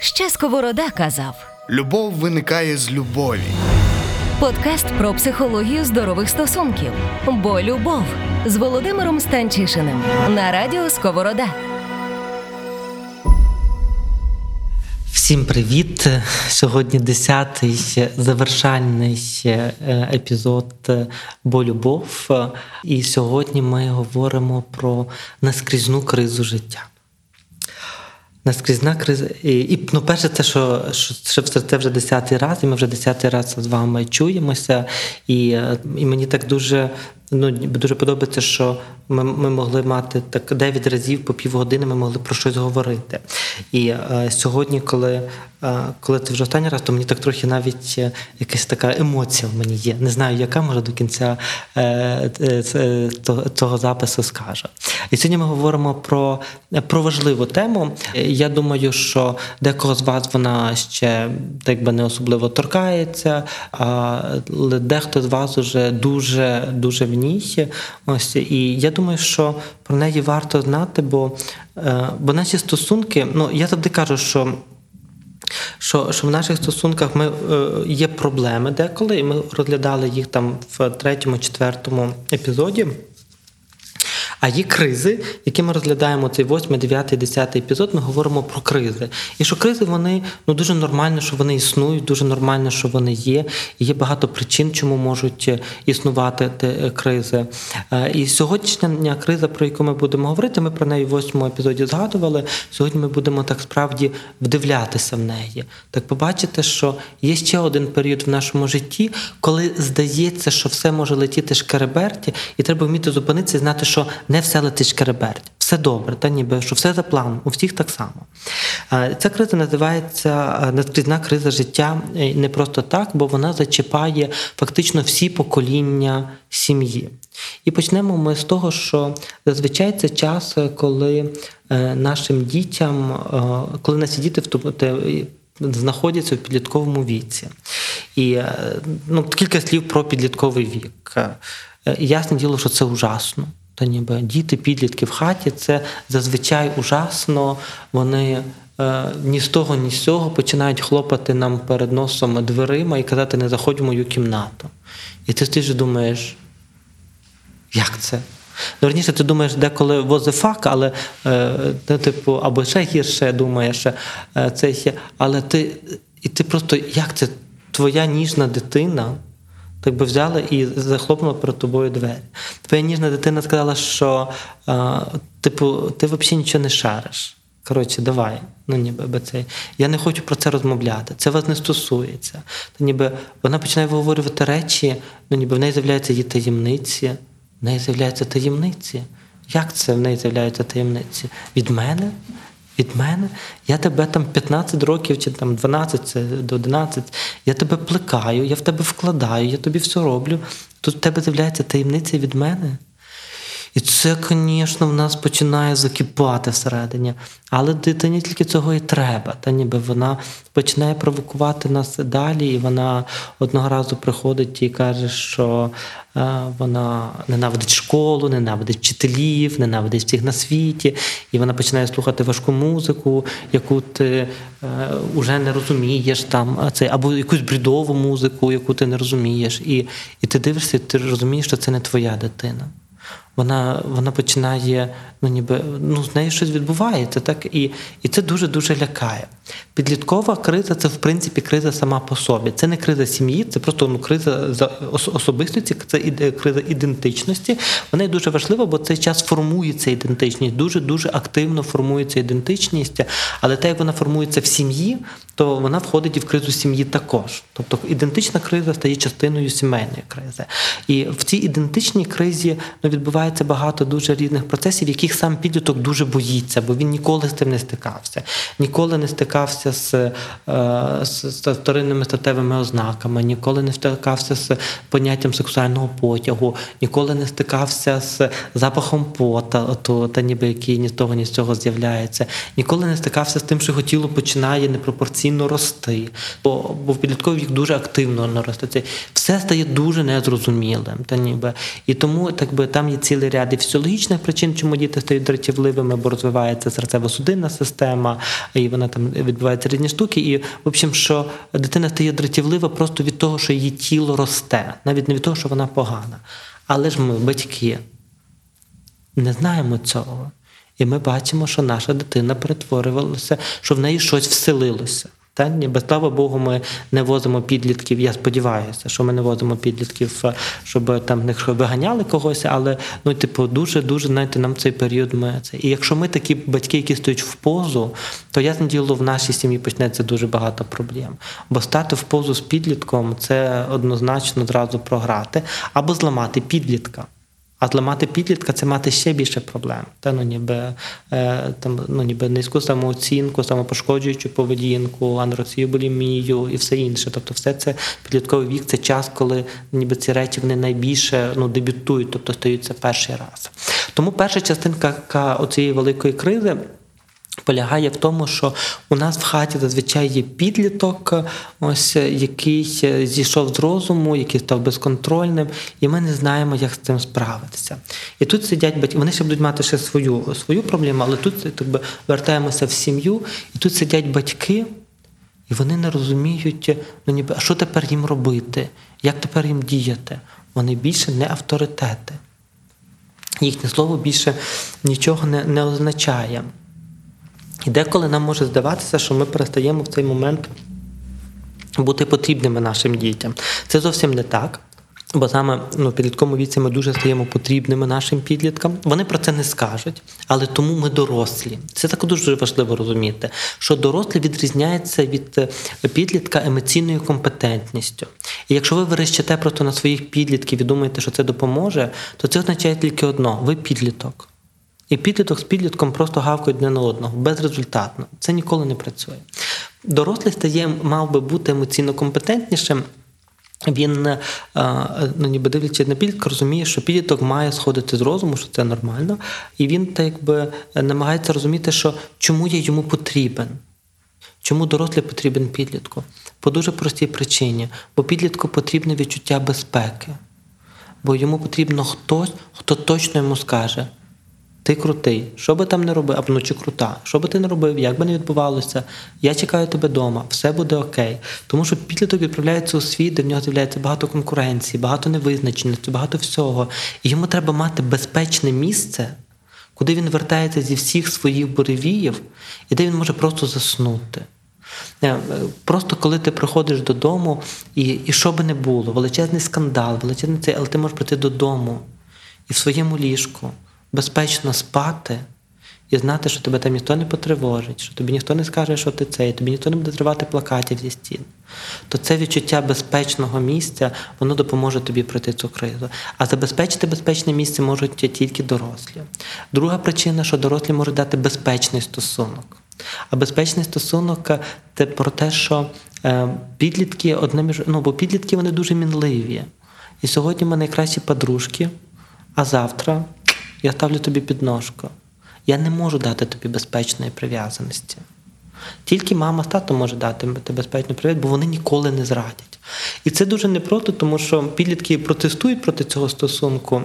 Ще Сковорода казав. Любов виникає з любові. Подкаст про психологію здорових стосунків. Бо любов з Володимиром Станчишиним на радіо Сковорода. Всім привіт! Сьогодні десятий завершальний е, епізод «Бо любов. І сьогодні ми говоримо про наскрізну кризу життя. Наскрізна криза. І, і ну, перше, це що, що це вже десятий раз, і ми вже десятий раз з вами чуємося. І і мені так дуже ну, дуже подобається, що ми ми могли мати так 9 разів по півгодини, ми могли про щось говорити. І е, сьогодні, коли коли це вже останній раз, то мені так трохи навіть е, якась така емоція в мені є. Не знаю, яка може до кінця е, е, цього запису скаже. І сьогодні ми говоримо про про важливу тему. Я думаю, що декого з вас вона ще так би не особливо торкається, але дехто з вас вже дуже дуже в ній. Ось і я думаю, що про неї варто знати, бо, бо наші стосунки, ну я завжди кажу, що що що в наших стосунках ми, е, є проблеми деколи, і ми розглядали їх там в третьому, четвертому епізоді. А є кризи, які ми розглядаємо цей 8, 9, 10 епізод, ми говоримо про кризи. І що кризи вони ну дуже нормально, що вони існують, дуже нормально, що вони є. І Є багато причин, чому можуть існувати ті кризи. Е, і сьогоднішня криза, про яку ми будемо говорити, ми про неї в 8 епізоді згадували. Сьогодні ми будемо так справді вдивлятися в неї. Так побачити, що є ще один період в нашому житті, коли здається, що все може летіти шкереберті, і треба вміти зупинитися і знати, що не все летить шкереберть. Все добре, та ніби що все за планом, у всіх так само. Ця криза називається наскрізна криза життя не просто так, бо вона зачіпає фактично всі покоління сім'ї. І почнемо ми з того, що зазвичай це час, коли е, нашим дітям, е, коли наші діти знаходяться в підлітковому віці. І е, ну, кілька слів про підлітковий вік. Ясне діло, що це ужасно. Та ніби діти, підлітки в хаті це зазвичай ужасно. Вони е, ні з того, ні з цього починають хлопати нам перед носом дверима і казати, не заходь в мою кімнату. І ти ж думаєш, як це? Ну, раніше ти думаєш, деколи возифак, але е, типу, або ще гірше думаєш, е, це. Але ти, і ти просто як це твоя ніжна дитина? Так би взяла і захлопнула перед тобою двері. Твоя ніжна дитина сказала, що а, типу, ти взагалі нічого не шариш. Коротше, давай, ну ніби цей. Я не хочу про це розмовляти. Це вас не стосується. То ніби вона починає виговорювати речі, ну ніби в неї з'являються її таємниці, в неї з'являються таємниці. Як це в неї з'являються таємниці? Від мене? Від мене. Я тебе там 15 років чи там 12 це до 11, я тебе плекаю, я в тебе вкладаю, я тобі все роблю. Тут в тебе з'являється таємниця від мене. І це, звісно, в нас починає закипати всередині. Але дитині тільки цього і треба. Та ніби вона починає провокувати нас далі, і вона одного разу приходить і каже, що е, вона ненавидить школу, ненавидить вчителів, ненавидить всіх на світі, і вона починає слухати важку музику, яку ти вже е, не розумієш там, це або якусь брідову музику, яку ти не розумієш. І, І ти дивишся, і ти розумієш, що це не твоя дитина вона вона починає, ну ніби ну з нею щось відбувається, так і і це дуже дуже лякає. Підліткова криза це в принципі криза сама по собі. Це не криза сім'ї, це просто ну криза особистості, це криза ідентичності. Вона є дуже важлива, бо цей час формується ідентичність, дуже дуже активно формується ідентичність. Але те, як вона формується в сім'ї, то вона входить і в кризу сім'ї також. Тобто ідентична криза стає частиною сімейної кризи. І в цій ідентичній кризі ну, відбувається багато дуже різних процесів, яких сам підліток дуже боїться, бо він ніколи з цим не стикався, ніколи не стикався з, е, з, з вторинними статевими ознаками, ніколи не стикався з поняттям сексуального потягу, ніколи не стикався з запахом пота, то, та ніби який ні з того, ні з цього з'являється, ніколи не стикався з тим, що його тіло починає непропорційно рости, бо бо в підліткові вік дуже активно нарости. Все стає дуже незрозумілим. Та ніби. І тому так би, там є ці, цілий ряд і фізіологічних причин, чому діти стають дратівливими, бо розвивається серцево-судинна система, і вона там відбуваються різні штуки. І, в общем, що дитина стає дратівлива просто від того, що її тіло росте, навіть не від того, що вона погана. Але ж ми, батьки, не знаємо цього. І ми бачимо, що наша дитина перетворювалася, що в неї щось вселилося. Та ніби слава Богу, ми не возимо підлітків. Я сподіваюся, що ми не возимо підлітків, е, щоб там них виганяли когось, але ну, типу, дуже дуже знаєте, нам цей період ми це. І якщо ми такі батьки, які стоять в позу, то ясне діло, в нашій сім'ї почнеться дуже багато проблем. Бо стати в позу з підлітком це однозначно зразу програти або зламати підлітка. А зламати підлітка це мати ще більше проблем. Та ну ніби е, там ну ніби низьку самооцінку, самопошкоджуючу поведінку, анорексію, булімію і все інше. Тобто, все це підлітковий вік це час, коли ніби ці речі вони найбільше ну дебютують, тобто стаються перший раз. Тому перша частинка оцієї великої кризи. Полягає в тому, що у нас в хаті зазвичай є підліток, ось який зійшов з розуму, який став безконтрольним, і ми не знаємо, як з цим справитися. І тут сидять батьки, вони ще будуть мати ще свою свою проблему, але тут так би, вертаємося в сім'ю, і тут сидять батьки, і вони не розуміють, ну ніби а що тепер їм робити, як тепер їм діяти. Вони більше не авторитети. Їхнє слово більше нічого не, не означає. І деколи нам може здаватися, що ми перестаємо в цей момент бути потрібними нашим дітям. Це зовсім не так. Бо саме ну, в підлітковому віці ми дуже стаємо потрібними нашим підліткам. Вони про це не скажуть, але тому ми дорослі. Це так дуже важливо розуміти, що дорослі відрізняється від е, підлітка емоційною компетентністю. І якщо ви верещите просто на своїх підлітків і думаєте, що це допоможе, то це означає тільки одно: ви підліток. І підліток з підлітком просто гавкають одне на одного безрезультатно. Це ніколи не працює. Дорослий стає, мав би бути емоційно компетентнішим. Він, е, ну ніби дивлячись на підлітка, розуміє, що підліток має сходити з розуму, що це нормально, і він так якби намагається розуміти, що чому я йому потрібен. Чому дорослий потрібен підлітку? По дуже простій причині, бо підлітку потрібне відчуття безпеки, бо йому потрібно хтось, хто точно йому скаже, ти крутий, що би там не робив, ну чи крута, що би ти не робив, як би не відбувалося, я чекаю тебе вдома, все буде окей. Тому що підліток відправляється у світ, де в нього з'являється багато конкуренції, багато невизначеності, багато всього. І йому треба мати безпечне місце, куди він вертається зі всіх своїх буревіїв, і де він може просто заснути. Е, просто коли ти приходиш додому, і і що би не було, величезний скандал, величезний цей, але ти можеш прийти додому і в своєму ліжку безпечно спати і знати, що тебе там ніхто не потривожить, що тобі ніхто не скаже, що ти це, і тобі ніхто не буде зривати плакатів зі стін, то це відчуття безпечного місця, воно допоможе тобі пройти цю кризу. А забезпечити безпечне місце можуть тільки дорослі. Друга причина, що дорослі можуть дати безпечний стосунок. А безпечний стосунок це про те, що е, підлітки одне між ну, бо підлітки вони дуже мінливі. І сьогодні ми найкращі подружки, а завтра я ставлю тобі підножку. Я не можу дати тобі безпечної прив'язаності. Тільки мама з татом може дати безпечну прив'язаність, бо вони ніколи не зрадять. І це дуже непросто, тому що підлітки протестують проти цього стосунку.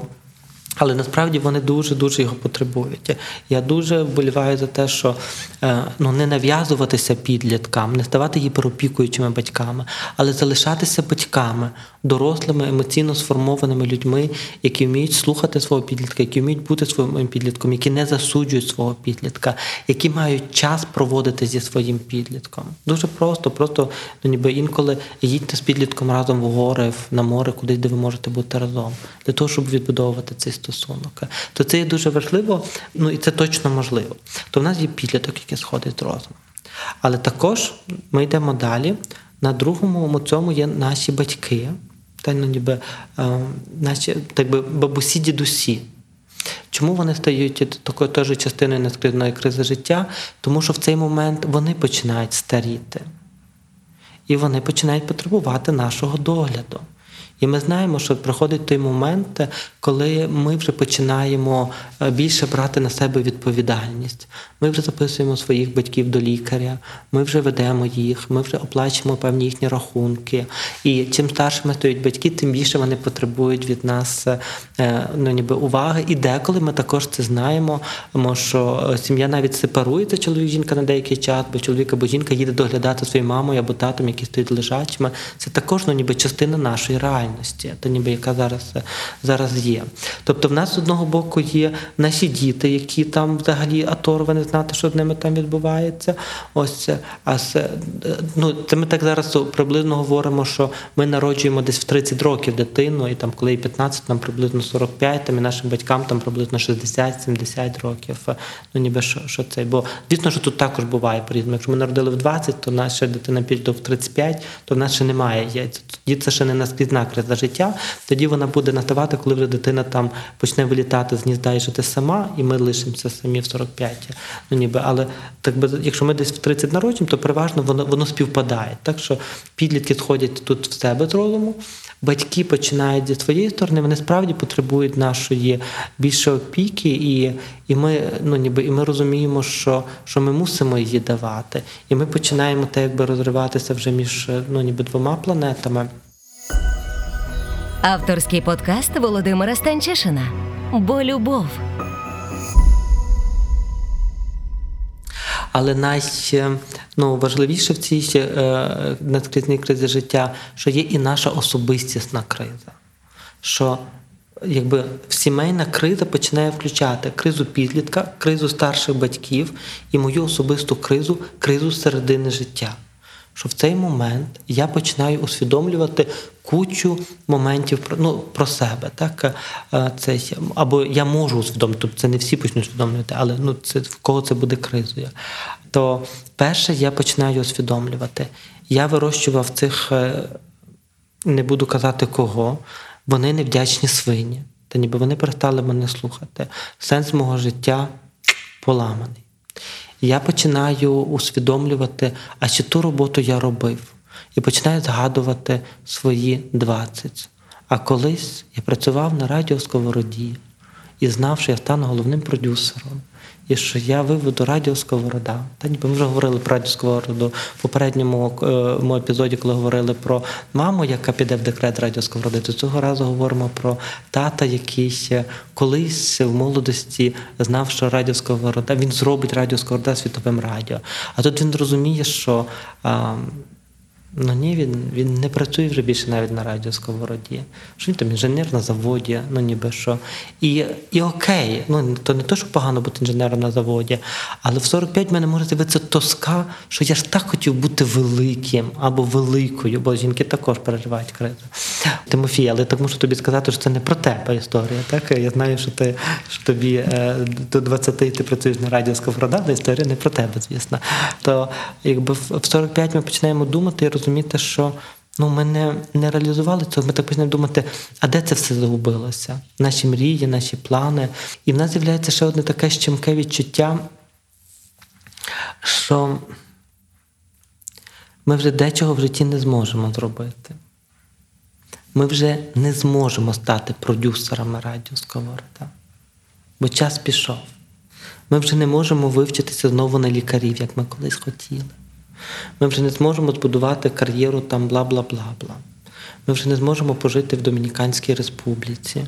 Але насправді вони дуже-дуже його потребують. Я дуже вболіваю за те, що е, ну, не нав'язуватися підліткам, не ставати гіперопікуючими батьками, але залишатися батьками, дорослими, емоційно сформованими людьми, які вміють слухати свого підлітка, які вміють бути своїм підлітком, які не засуджують свого підлітка, які мають час проводити зі своїм підлітком. Дуже просто, просто ну, ніби інколи їдьте з підлітком разом в гори, на море, кудись, де ви можете бути разом, для того, щоб відбудовувати цей стосунок. То це є дуже важливо, ну і це точно можливо. То в нас є підліток, який сходить з розуму. Але також ми йдемо далі. На другому цьому є наші батьки, та ну, ніби е, наші так би бабусі, дідусі. Чому вони стають такою теж частиною нескрізної кризи життя? Тому що в цей момент вони починають старіти. І вони починають потребувати нашого догляду. І ми знаємо, що приходить той момент, коли ми вже починаємо е, більше брати на себе відповідальність. Ми вже записуємо своїх батьків до лікаря, ми вже ведемо їх, ми вже оплачуємо певні їхні рахунки. І чим старшими стають батьки, тим більше вони потребують від нас е, ну, ніби уваги. І деколи ми також це знаємо, тому що е, сім'я навіть сепарується чоловік, жінка на деякий час, бо чоловік або жінка їде доглядати своєю мамою або татом, які стоять лежачими. Це також ну, ніби частина нашої реальності, та ніби яка зараз, зараз є. Тобто, в нас з одного боку є наші діти, які там взагалі оторвані знати, що з ними там відбувається. Ось. А це, ну, це ми так зараз приблизно говоримо, що ми народжуємо десь в 30 років дитину, і там, коли їй 15, там приблизно 45, там і нашим батькам там приблизно 60-70 років. Ну ніби що, що це. Бо звісно, що тут також буває по-різному. Якщо ми народили в 20, то наша дитина піде в 35, то в нас ще немає яйця. Тоді це ще не наскрізна криза життя. Тоді вона буде наставати, коли вже дитина там почне вилітати з гнізда і жити сама, і ми лишимося самі в 45. Ну ніби, але так би, якщо ми десь в 30 народжуємо, то переважно воно воно співпадає. Так що підлітки сходять тут в себе з розуму. Батьки починають зі своєї сторони, вони справді потребують нашої більше опіки, і і ми ну ніби і ми розуміємо, що що ми мусимо її давати. І ми починаємо те, якби розриватися вже між ну ніби двома планетами. Авторський подкаст Володимира Станчишина. Бо любов. Але най, ну, в цій е, надкрізній кризі життя, що є і наша особистісна криза. Що якби сімейна криза починає включати кризу підлітка, кризу старших батьків і мою особисту кризу, кризу середини життя. Що в цей момент я починаю усвідомлювати кучу моментів про ну, про себе. Так? Це, Або я можу усвідомити, тобто це не всі почнуть усвідомлювати, але ну, це, в кого це буде кризою. То перше, я починаю усвідомлювати. Я вирощував цих, е, не буду казати кого, вони невдячні свині. Та ніби вони перестали мене слухати. Сенс мого життя поламаний. Я починаю усвідомлювати, а чи ту роботу я робив, і починаю згадувати свої 20. А колись я працював на радіо Сковороді і знав, що я стану головним продюсером і що я виведу радіо Сковорода. Та ніби ми вже говорили про радіо Сковороду в попередньому е, епізоді, коли говорили про маму, яка піде в декрет радіо Сковороди, то цього разу говоримо про тата, який колись в молодості знав, що радіо Сковорода, він зробить радіо Сковорода світовим радіо. А тут він розуміє, що. Ну ні, він він не працює вже більше навіть на радіо Сковороді. Що він там інженер на заводі, ну ніби що. І і окей, ну то не то, що погано бути інженером на заводі, але в 45 в мене може з'явитися тоска, що я ж так хотів бути великим або великою, бо жінки також переживають кризу. Тимофій, але так можу тобі сказати, що це не про тебе історія. Так я знаю, що ти що тобі е, до 20 ти працюєш на радіо Сковорода, але історія не про тебе, звісно. То якби в 45 ми починаємо думати розуміти, що ну, ми не, не реалізували цього. Ми так почнемо думати, а де це все загубилося? Наші мрії, наші плани. І в нас з'являється ще одне таке щемке відчуття, що ми вже дечого в житті не зможемо зробити. Ми вже не зможемо стати продюсерами радіо Сковорода, бо час пішов. Ми вже не можемо вивчитися знову на лікарів, як ми колись хотіли. Ми вже не зможемо збудувати кар'єру там бла бла бла бла. Ми вже не зможемо пожити в Домініканській республіці.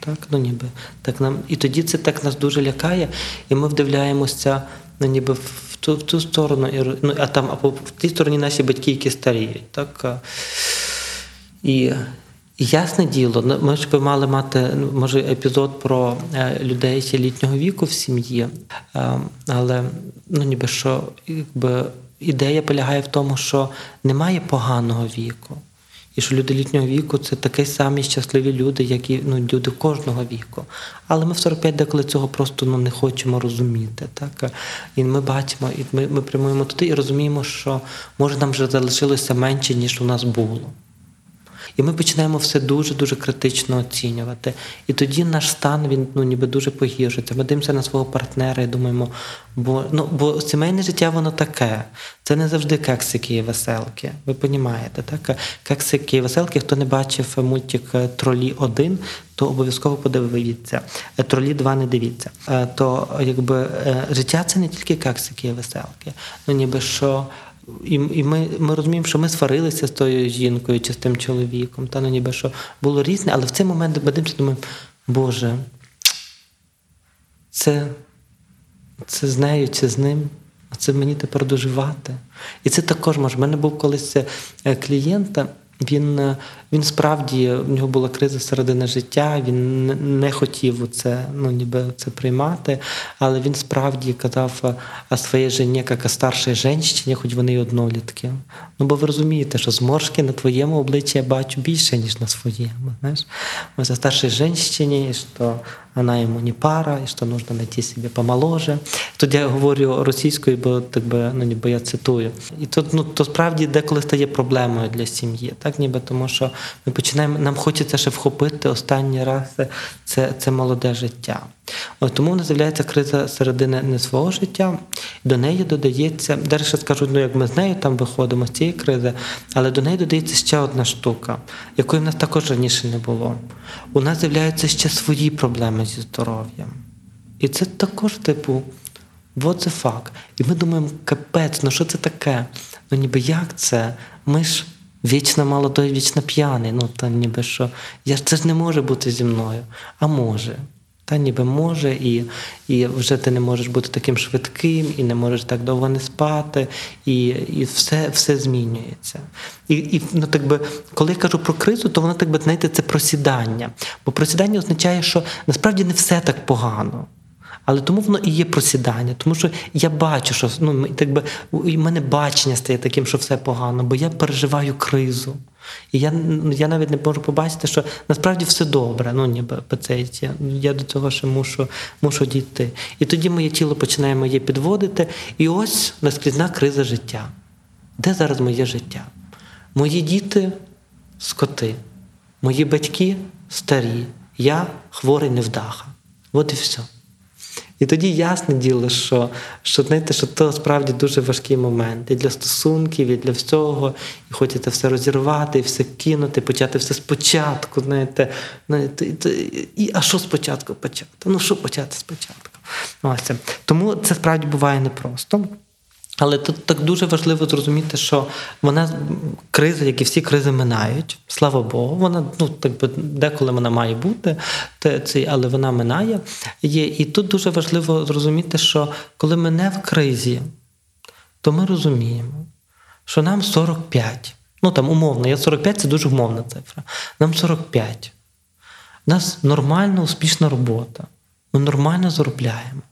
Так, ну ніби так нам і тоді це так нас дуже лякає, і ми вдивляємося ну, ніби в ту в ту сторону, і, ну, а там або в тій стороні наші батьки, які старіють. Так? І, і ясне діло, ну, ми ж би мали мати ну, може епізод про е, людей літнього віку в сім'ї, е, але ну ніби що якби ідея полягає в тому, що немає поганого віку. І що люди літнього віку це такі самі щасливі люди, як і ну, люди кожного віку. Але ми в 45 деколи цього просто ну, не хочемо розуміти. Так? І ми бачимо, і ми ми прямуємо туди і розуміємо, що може нам вже залишилося менше, ніж у нас було. І ми починаємо все дуже дуже критично оцінювати. І тоді наш стан він ну ніби дуже погіршується. Ми дивимося на свого партнера і думаємо, бо ну бо сімейне життя воно таке. Це не завжди кексики і веселки. Ви розумієте, так? Кексики і веселки, хто не бачив мультик Тролі 1, то обов'язково подивіться. Тролі 2 не дивіться. Е, То якби е, життя це не тільки кексики і веселки. Ну ніби що. І і ми ми розуміємо, що ми сварилися з тою жінкою чи з тим чоловіком, та ну ніби що було різне, але в цей момент ми думаємо, Боже, це, це з нею чи з ним, а це мені тепер доживати. І це також може. У мене був колись е, клієнт, він е, він справді в нього була криза середини життя, він не хотів це, ну ніби це приймати, але він справді казав о своїй жені, як старшій жінці, хоч вони й однолітки. Ну бо ви розумієте, що зморшки на твоєму обличчі я бачу більше, ніж на своєму. Знаєш? Ось о старшій жінці, що вона йому не пара, і що нужно знайти собі помоложе. Тут я говорю російською, бо так би ну ніби я цитую. І тут ну то справді деколи стає проблемою для сім'ї, так ніби тому, що ми починаємо, нам хочеться ще вхопити останній раз це це молоде життя. От, Тому нас з'являється криза середини не свого життя, до неї додається, далі скажу, ну як ми з нею там виходимо з цієї кризи, але до неї додається ще одна штука, якої в нас також раніше не було. У нас з'являються ще свої проблеми зі здоров'ям. І це також, типу, what the fuck. І ми думаємо, капець, ну що це таке? Ну ніби як це? Ми ж вічно молодой, вічно п'яний. Ну, та ніби що. Я, Це ж не може бути зі мною. А може. Та ніби може, і і вже ти не можеш бути таким швидким, і не можеш так довго не спати, і і все все змінюється. І і ну, так би, коли я кажу про кризу, то воно так би знаєте, це просідання. Бо просідання означає, що насправді не все так погано. Але тому воно і є просідання, тому що я бачу, що ну, так би, у мене бачення стає таким, що все погано, бо я переживаю кризу. І я я навіть не можу побачити, що насправді все добре, ну ніби пацейці. Я до цього ще мушу мушу дійти. І тоді моє тіло починає моє підводити. І ось наскрізна криза життя. Де зараз моє життя? Мої діти скоти, мої батьки старі, я хворий невдаха. От і все. І тоді ясне діло, що що, знаєте, що то справді дуже важкий момент і для стосунків, і для всього. І хочете все розірвати, і все кинути, почати все спочатку. знаєте. знаєте і, А що спочатку почати? Ну, що почати спочатку? Ось. Тому це справді буває непросто. Але тут так дуже важливо зрозуміти, що вона криза, як і всі кризи минають. Слава Богу, вона ну так би деколи вона має бути, але вона минає. Є. І тут дуже важливо зрозуміти, що коли ми не в кризі, то ми розуміємо, що нам 45. Ну там умовно, я 45 це дуже умовна цифра. Нам 45. У нас нормальна, успішна робота. Ми нормально заробляємо.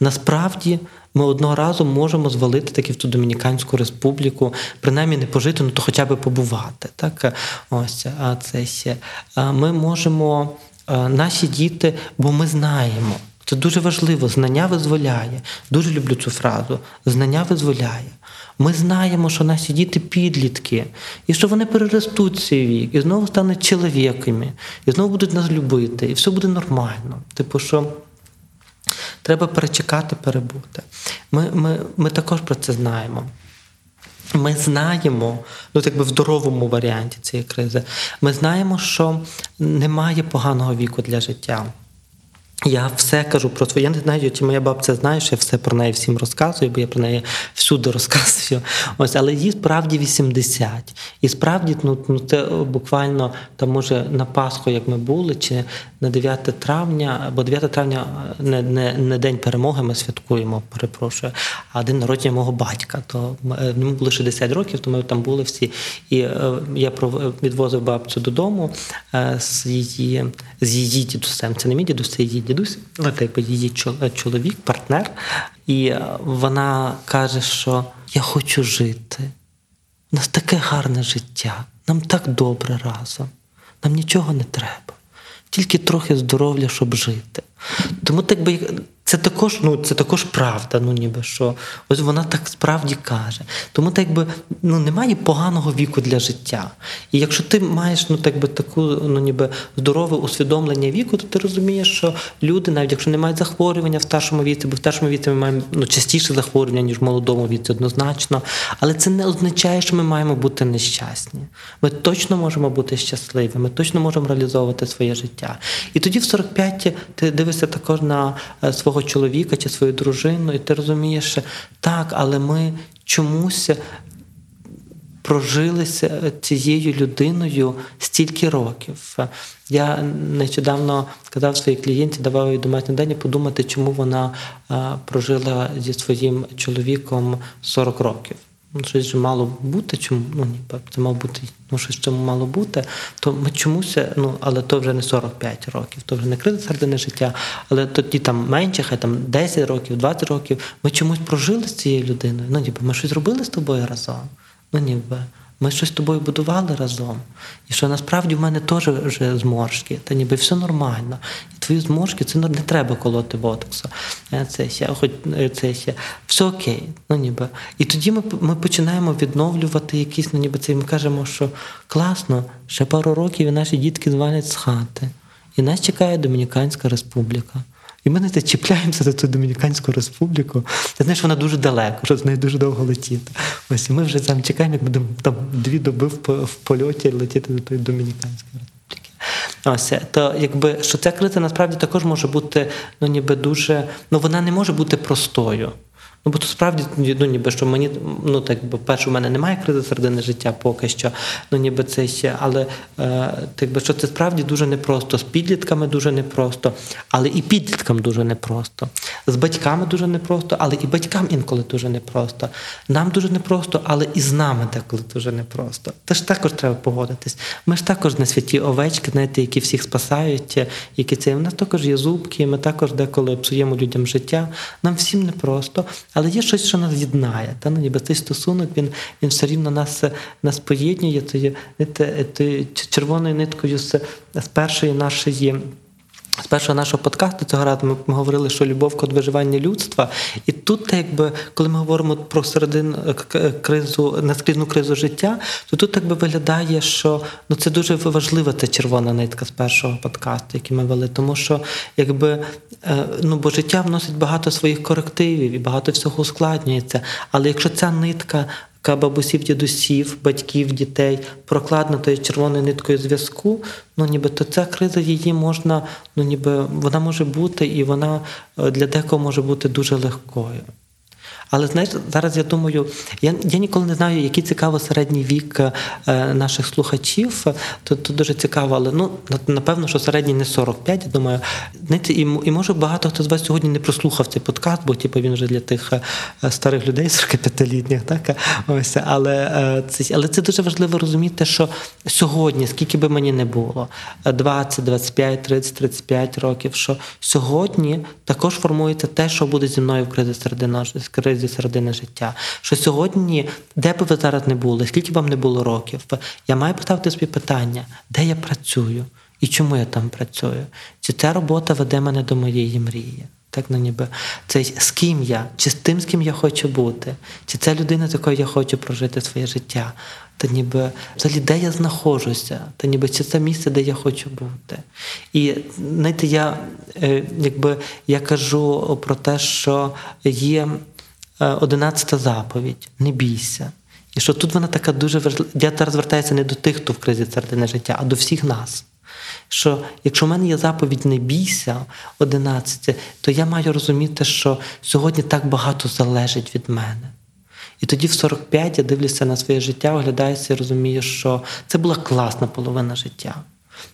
Насправді ми одного разу можемо звалити таки в ту Домініканську республіку, принаймні не пожити, ну то хоча б побувати. Так? Ось, а це ще. Ми можемо, наші діти, бо ми знаємо. Це дуже важливо. Знання визволяє. Дуже люблю цю фразу. Знання визволяє. Ми знаємо, що наші діти підлітки, і що вони переростуть цей вік, і знову стануть чоловіками, і знову будуть нас любити, і все буде нормально. Типу, що Треба перечекати, перебути. Ми, ми, Ми також про це знаємо. Ми знаємо, ну так би в здоровому варіанті цієї кризи, ми знаємо, що немає поганого віку для життя. Я все кажу про своє. Я не знаю, чи моя бабця знає, що я все про неї всім розказую, бо я про неї всюди розказую. Ось, але їй справді 80. І справді, ну ну це буквально там, може, на Пасху, як ми були, чи на 9 травня, бо 9 травня не не, не день перемоги, ми святкуємо, перепрошую, а день народження мого батька. То е, йому було 60 років, то ми там були всі. І е, я відвозив бабцю додому е, з її з її дідусем. Це не мій дідусь, це її дідусь, ну, якби її чоловік, партнер. І вона каже, що я хочу жити. У нас таке гарне життя, нам так добре разом, нам нічого не треба. Тільки трохи здоров'я, щоб жити. Тому так би це також, ну це також правда, ну ніби що. Ось вона так справді каже. Тому так би ну немає поганого віку для життя. І якщо ти маєш ну так би таку, ну ніби здорове усвідомлення віку, то ти розумієш, що люди, навіть якщо не мають захворювання в старшому віці, бо в старшому віці ми маємо ну, частіше захворювання, ніж в молодому віці, однозначно. Але це не означає, що ми маємо бути нещасні. Ми точно можемо бути щасливі, ми точно можемо реалізовувати своє життя. І тоді в 45 ти дивишся також на е, свого чоловіка чи свою дружину, і ти розумієш, що так, але ми чомусь прожилися цією людиною стільки років. Я нещодавно казав своїй клієнті, давав їй домашні день подумати, чому вона прожила зі своїм чоловіком 40 років. Ну, щось же мало бути, чому ну ні, це мав бути, ну щось чому мало бути, то ми чомусь, ну але то вже не 45 років, то вже не криза середини життя, але тоді там менше, хай там 10 років, 20 років, ми чомусь прожили з цією людиною. Ну ніби ми щось робили з тобою разом. Ну ніби ми щось з тобою будували разом. І що насправді в мене теж вже зморшки, та ніби все нормально. І твої зморшки це не треба колоти ботоксу. Е, це ще, хоч е, це ще все окей. Ну ніби. І тоді ми ми починаємо відновлювати якісь, ну ніби це і ми кажемо, що класно, ще пару років і наші дітки звалять з хати. І нас чекає Домініканська республіка. І ми не чіпляємося за цю Домініканську республіку. Ти знаєш, вона дуже далеко, що з нею дуже довго летіти. Ось і ми вже там чекаємо, як будемо там дві доби в, в польоті летіти до тої Домініканської республіки. Ось то, якби що ця крита насправді також може бути, ну ніби дуже, ну вона не може бути простою. Ну, бо то справді, ну ніби що мені, ну так би перше, у мене немає кризи середини життя поки що. Ну ніби це ще, але е, так би що це справді дуже непросто. З підлітками дуже непросто, але і підліткам дуже непросто. З батьками дуже непросто, але і батькам інколи дуже непросто. Нам дуже непросто, але і з нами деколи дуже непросто. Теж також треба погодитись. Ми ж також не святі овечки, знаєте, які всіх спасають, які це. У нас також є зубки, ми також деколи псуємо людям життя. Нам всім непросто. Але є щось, що нас єднає. Та? Ну, ніби цей стосунок він він все рівно нас нас поєднує тією червоною ниткою з, з першої нашої. З першого нашого подкасту цього разу ми, говорили, що любов код виживання людства. І тут, якби, коли ми говоримо про середину кризу, наскрізну кризу життя, то тут якби виглядає, що ну це дуже важлива ця червона нитка з першого подкасту, який ми вели. Тому що якби ну бо життя вносить багато своїх корективів і багато всього ускладнюється. Але якщо ця нитка бабусів, дідусів, батьків, дітей прокладено тою червоною ниткою зв'язку, ну ніби то ця криза її можна, ну ніби вона може бути, і вона е, для декого може бути дуже легкою. Але знаєш, зараз я думаю, я я ніколи не знаю, який цікаво середній вік е, наших слухачів. То, то дуже цікаво, але ну напевно, що середній не 45, я думаю. Знаєте, і і може багато хто з вас сьогодні не прослухав цей подкаст, бо типу, він вже для тих е, старих людей, 45-літніх, так ось, але е, це але це дуже важливо розуміти, що сьогодні, скільки би мені не було, 20, 25, 30, 35 років, що сьогодні також формується те, що буде зі мною в кризі середини кризі середини життя. Що сьогодні, де би ви зараз не були, скільки вам не було років, я маю поставити собі питання, де я працюю і чому я там працюю? Чи ця робота веде мене до моєї мрії? Так, ну ніби це з ким я, чи з тим, з ким я хочу бути, чи це людина, з якою я хочу прожити своє життя, та ніби взагалі, де я знаходжуся, та ніби чи це місце, де я хочу бути. І знаєте, я е, якби я кажу про те, що є одинадцята заповідь не бійся. І що тут вона така дуже важлива. Я зараз звертаюся не до тих, хто в кризі середини життя, а до всіх нас. Що якщо в мене є заповідь не бійся, 11, то я маю розуміти, що сьогодні так багато залежить від мене. І тоді в 45 я дивлюся на своє життя, оглядаюся і розумію, що це була класна половина життя.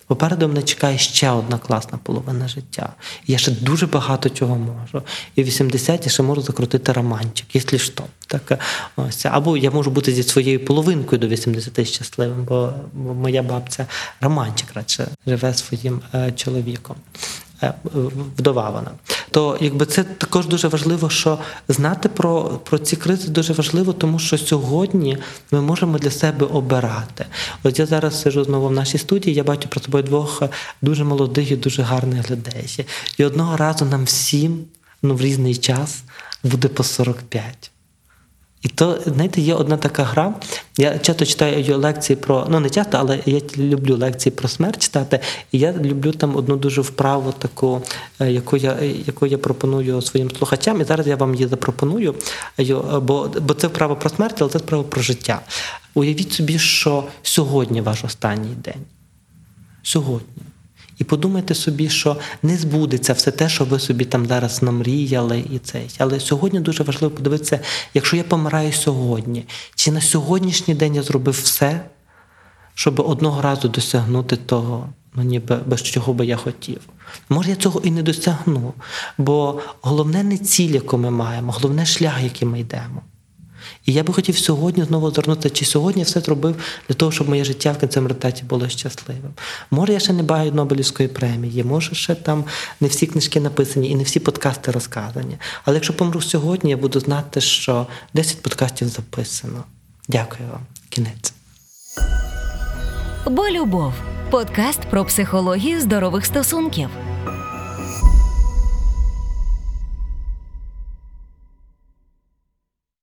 Попереду мене чекає ще одна класна половина життя. Я ще дуже багато чого можу. І в 80 я ще можу закрутити романчик, якщо що. Так, ось. Або я можу бути зі своєю половинкою до 80 щасливим, бо моя бабця романчик радше живе своїм е, чоловіком. е, вдова вона. То якби це також дуже важливо, що знати про, про ці кризи дуже важливо, тому що сьогодні ми можемо для себе обирати. От я зараз сижу знову в нашій студії, я бачу про собою двох дуже молодих і дуже гарних людей. І одного разу нам всім ну, в різний час буде по 45. І то, знаєте, є одна така гра. Я часто читаю лекції про, ну не часто, але я люблю лекції про смерть читати. І я люблю там одну дуже вправу, таку, е, яку я яку я пропоную своїм слухачам. І зараз я вам її запропоную, е, бо, бо це вправа про смерть, але це справа про життя. Уявіть собі, що сьогодні ваш останній день. Сьогодні. І подумайте собі, що не збудеться все те, що ви собі там зараз намріяли, і цей. Але сьогодні дуже важливо подивитися, якщо я помираю сьогодні, чи на сьогоднішній день я зробив все, щоб одного разу досягнути того, ну ніби без чого би я хотів. Може, я цього і не досягну, бо головне не ціль, яку ми маємо, головне шлях, який ми йдемо. І я би хотів сьогодні знову звернутися, чи сьогодні все зробив для того, щоб моє життя в кінцевому результаті було щасливим. Може, я ще не баю Нобелівської премії, може, ще там не всі книжки написані і не всі подкасти розказані. Але якщо помру сьогодні, я буду знати, що 10 подкастів записано. Дякую вам. Кінець. Бо любов подкаст про психологію здорових стосунків.